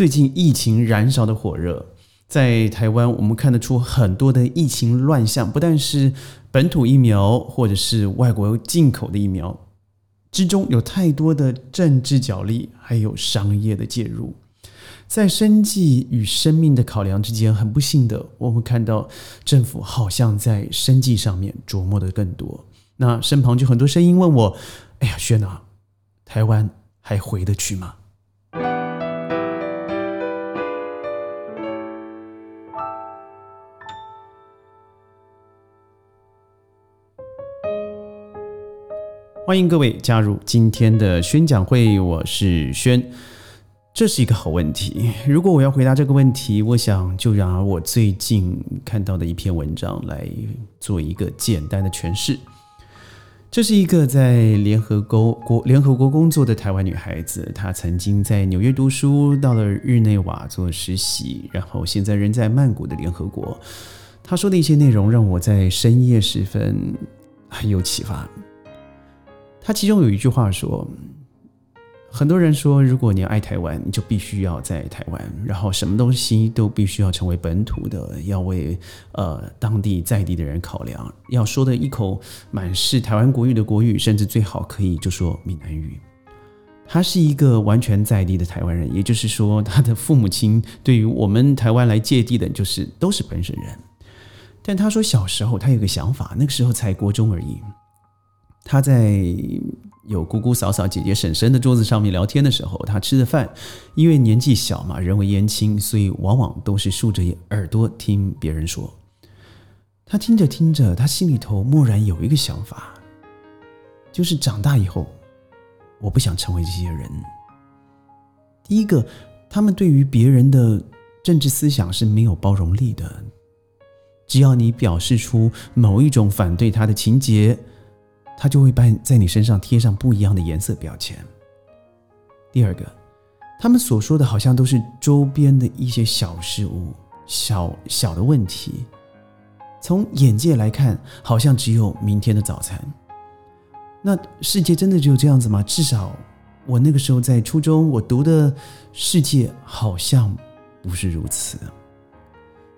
最近疫情燃烧的火热，在台湾我们看得出很多的疫情乱象，不但是本土疫苗，或者是外国进口的疫苗之中，有太多的政治角力，还有商业的介入。在生计与生命的考量之间，很不幸的，我们看到政府好像在生计上面琢磨的更多。那身旁就很多声音问我：“哎呀，轩啊，台湾还回得去吗？”欢迎各位加入今天的宣讲会，我是轩。这是一个好问题。如果我要回答这个问题，我想就让我最近看到的一篇文章来做一个简单的诠释。这是一个在联合国国联合国工作的台湾女孩子，她曾经在纽约读书，到了日内瓦做实习，然后现在人在曼谷的联合国。她说的一些内容让我在深夜时分很有启发。他其中有一句话说。很多人说，如果你爱台湾，你就必须要在台湾，然后什么东西都必须要成为本土的，要为呃当地在地的人考量，要说的一口满是台湾国语的国语，甚至最好可以就说闽南语。他是一个完全在地的台湾人，也就是说，他的父母亲对于我们台湾来借地的，就是都是本省人。但他说小时候他有个想法，那个时候才国中而已，他在。有姑姑、嫂嫂、姐姐、婶婶的桌子上面聊天的时候，他吃的饭，因为年纪小嘛，人微言轻，所以往往都是竖着耳朵听别人说。他听着听着，他心里头蓦然有一个想法，就是长大以后，我不想成为这些人。第一个，他们对于别人的政治思想是没有包容力的，只要你表示出某一种反对他的情节。他就会把在你身上贴上不一样的颜色标签。第二个，他们所说的好像都是周边的一些小事物、小小的问题。从眼界来看，好像只有明天的早餐。那世界真的只有这样子吗？至少我那个时候在初中，我读的世界好像不是如此。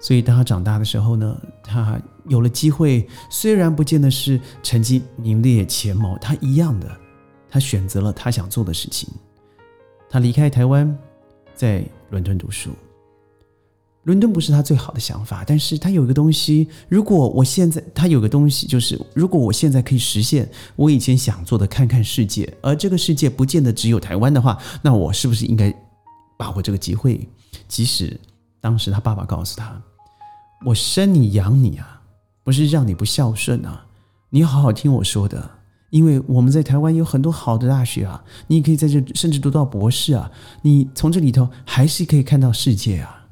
所以，当他长大的时候呢，他有了机会，虽然不见得是成绩名列前茅，他一样的，他选择了他想做的事情。他离开台湾，在伦敦读书。伦敦不是他最好的想法，但是他有一个东西，如果我现在他有个东西，就是如果我现在可以实现我以前想做的，看看世界，而这个世界不见得只有台湾的话，那我是不是应该把握这个机会？即使当时他爸爸告诉他。我生你养你啊，不是让你不孝顺啊！你好好听我说的，因为我们在台湾有很多好的大学啊，你可以在这甚至读到博士啊，你从这里头还是可以看到世界啊。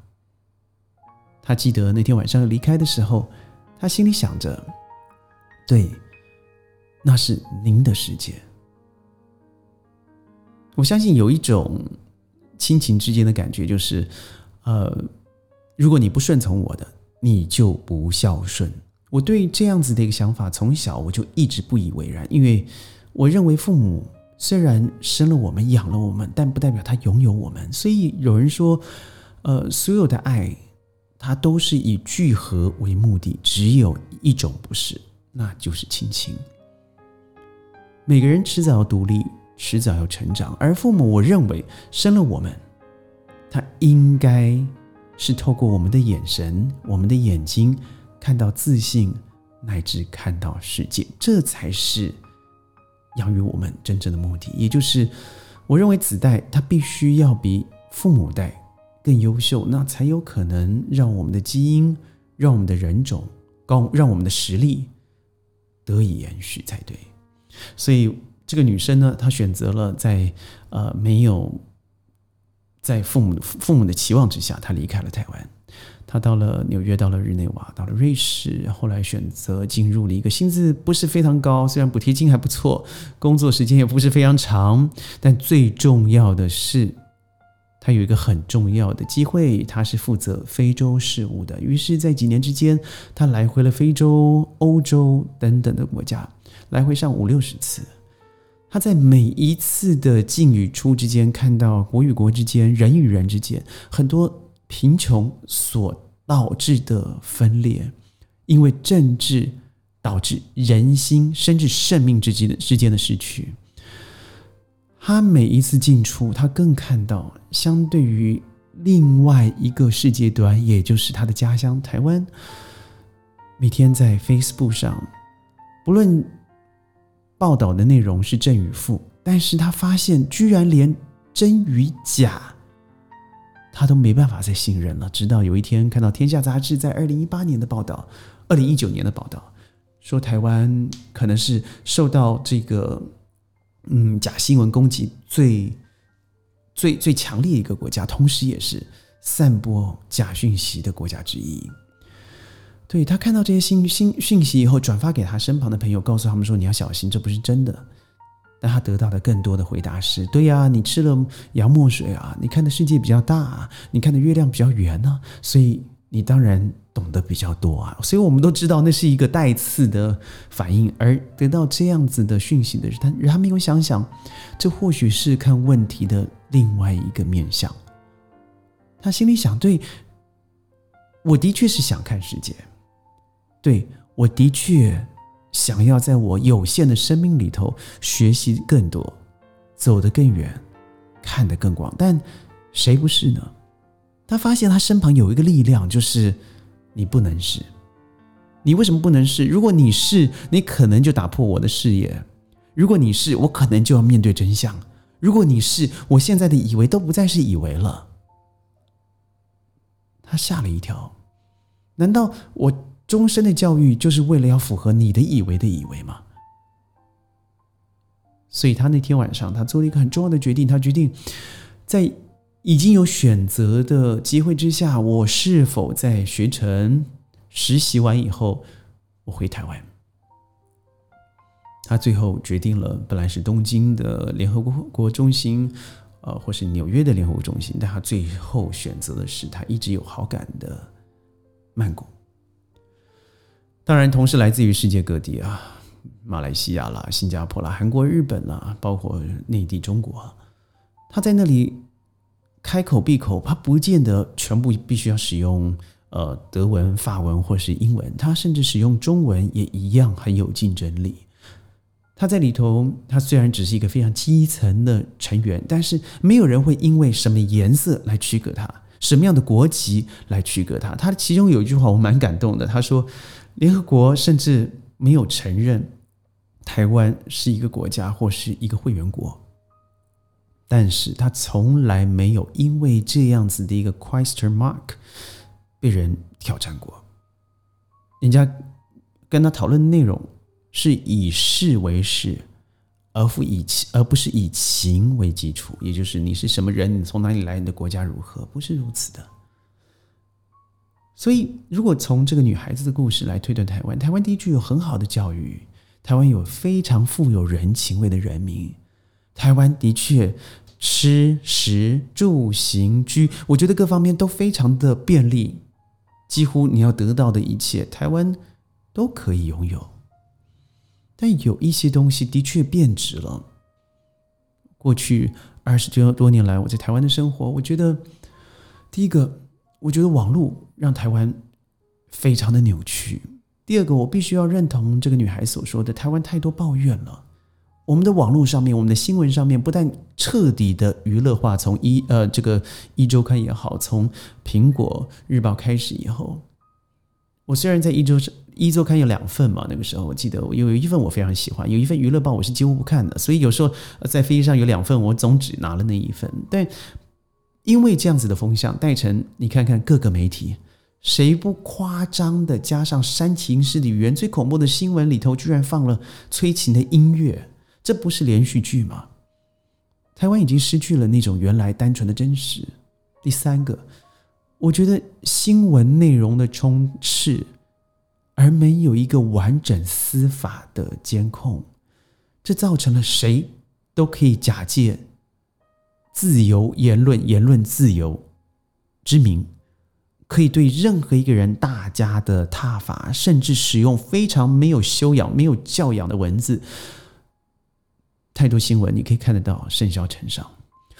他记得那天晚上离开的时候，他心里想着：对，那是您的世界。我相信有一种亲情之间的感觉，就是呃，如果你不顺从我的。你就不孝顺。我对这样子的一个想法，从小我就一直不以为然，因为我认为父母虽然生了我们、养了我们，但不代表他拥有我们。所以有人说，呃，所有的爱，它都是以聚合为目的，只有一种不是，那就是亲情。每个人迟早要独立，迟早要成长，而父母，我认为生了我们，他应该。是透过我们的眼神、我们的眼睛，看到自信，乃至看到世界，这才是养育我们真正的目的。也就是，我认为子代他必须要比父母代更优秀，那才有可能让我们的基因、让我们的人种高、让我们的实力得以延续才对。所以，这个女生呢，她选择了在呃没有。在父母父母的期望之下，他离开了台湾。他到了纽约，到了日内瓦，到了瑞士，后来选择进入了一个薪资不是非常高，虽然补贴金还不错，工作时间也不是非常长，但最重要的是，他有一个很重要的机会，他是负责非洲事务的。于是，在几年之间，他来回了非洲、欧洲等等的国家，来回上五六十次。他在每一次的进与出之间，看到国与国之间、人与人之间很多贫穷所导致的分裂，因为政治导致人心甚至生命之间的之间的失去。他每一次进出，他更看到相对于另外一个世界端，也就是他的家乡台湾，每天在 Facebook 上，不论。报道的内容是正与负，但是他发现居然连真与假，他都没办法再信任了。直到有一天看到《天下》杂志在二零一八年的报道，二零一九年的报道，说台湾可能是受到这个嗯假新闻攻击最最最强烈一个国家，同时也是散播假讯息的国家之一。对他看到这些信信讯息以后，转发给他身旁的朋友，告诉他们说：“你要小心，这不是真的。”但他得到的更多的回答是：“对呀，你吃了洋墨水啊，你看的世界比较大，啊你看的月亮比较圆呢，所以你当然懂得比较多啊。”所以我们都知道那是一个带刺的反应，而得到这样子的讯息的人，他他没有想想，这或许是看问题的另外一个面相。他心里想：“对，我的确是想看世界。”对，我的确想要在我有限的生命里头学习更多，走得更远，看得更广。但谁不是呢？他发现他身旁有一个力量，就是你不能是。你为什么不能是？如果你是，你可能就打破我的视野；如果你是，我可能就要面对真相；如果你是，我现在的以为都不再是以为了。他吓了一跳，难道我？终身的教育就是为了要符合你的以为的以为吗？所以他那天晚上，他做了一个很重要的决定。他决定在已经有选择的机会之下，我是否在学成实习完以后，我回台湾？他最后决定了，本来是东京的联合国国中心，呃，或是纽约的联合国中心，但他最后选择的是他一直有好感的曼谷。当然，同时来自于世界各地啊，马来西亚啦、新加坡啦、韩国、日本啦，包括内地中国，他在那里开口闭口，他不见得全部必须要使用呃德文、法文或是英文，他甚至使用中文也一样很有竞争力。他在里头，他虽然只是一个非常基层的成员，但是没有人会因为什么颜色来区隔他，什么样的国籍来区隔他。他其中有一句话我蛮感动的，他说。联合国甚至没有承认台湾是一个国家或是一个会员国，但是他从来没有因为这样子的一个 question mark 被人挑战过。人家跟他讨论的内容是以事为事，而不以情而不是以情为基础，也就是你是什么人，你从哪里来，你的国家如何，不是如此的。所以，如果从这个女孩子的故事来推断台湾，台湾的确有很好的教育，台湾有非常富有人情味的人民，台湾的确吃食住行居，我觉得各方面都非常的便利，几乎你要得到的一切，台湾都可以拥有。但有一些东西的确变质了。过去二十多多年来，我在台湾的生活，我觉得第一个。我觉得网络让台湾非常的扭曲。第二个，我必须要认同这个女孩所说的，台湾太多抱怨了。我们的网络上面，我们的新闻上面，不但彻底的娱乐化，从一呃这个一周刊也好，从苹果日报开始以后，我虽然在一周一周刊有两份嘛，那个时候我记得有有一份我非常喜欢，有一份娱乐报我是几乎不看的，所以有时候在飞机上有两份，我总只拿了那一份，但。因为这样子的风向，戴成，你看看各个媒体，谁不夸张的加上煽情式的语言？最恐怖的新闻里头居然放了催情的音乐，这不是连续剧吗？台湾已经失去了那种原来单纯的真实。第三个，我觉得新闻内容的充斥，而没有一个完整司法的监控，这造成了谁都可以假借。自由言论、言论自由之名，可以对任何一个人大家的挞伐，甚至使用非常没有修养、没有教养的文字，太多新闻，你可以看得到甚嚣尘上。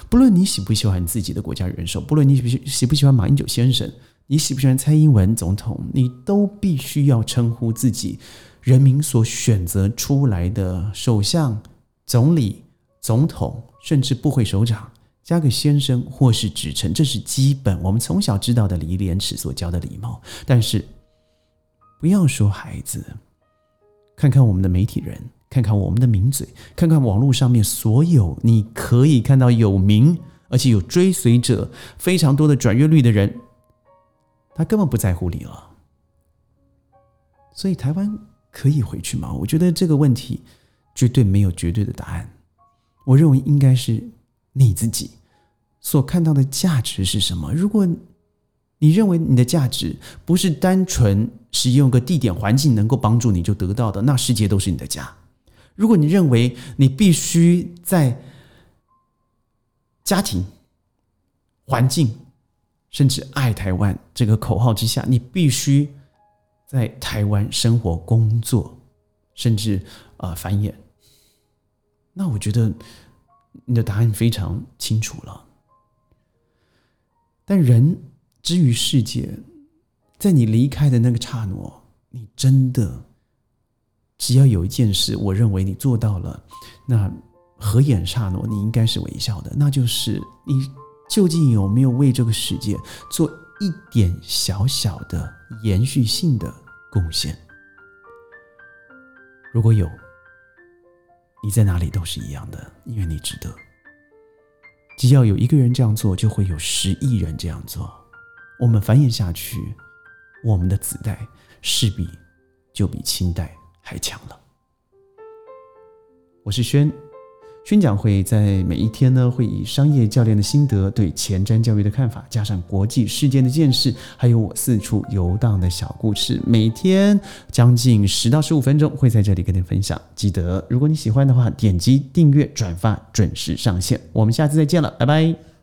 不论你喜不喜欢自己的国家元首，不论你喜喜不喜欢马英九先生，你喜不喜欢蔡英文总统，你都必须要称呼自己人民所选择出来的首相、总理、总统，甚至部会首长，加个先生或是职称，这是基本我们从小知道的礼义廉耻所教的礼貌。但是，不要说孩子，看看我们的媒体人。看看我们的名嘴，看看网络上面所有你可以看到有名而且有追随者非常多的转阅率的人，他根本不在乎你了。所以台湾可以回去吗？我觉得这个问题绝对没有绝对的答案。我认为应该是你自己所看到的价值是什么。如果你认为你的价值不是单纯使用个地点环境能够帮助你就得到的，那世界都是你的家。如果你认为你必须在家庭、环境，甚至爱台湾这个口号之下，你必须在台湾生活、工作，甚至啊繁衍，那我觉得你的答案非常清楚了。但人之于世界，在你离开的那个刹那，你真的。只要有一件事，我认为你做到了，那合眼刹那，你应该是微笑的。那就是你究竟有没有为这个世界做一点小小的延续性的贡献？如果有，你在哪里都是一样的，因为你值得。只要有一个人这样做，就会有十亿人这样做。我们繁衍下去，我们的子代势必就比清代。太强了！我是轩，宣讲会在每一天呢，会以商业教练的心得、对前瞻教育的看法，加上国际事件的见识，还有我四处游荡的小故事，每天将近十到十五分钟，会在这里跟你分享。记得，如果你喜欢的话，点击订阅、转发，准时上线。我们下次再见了，拜拜。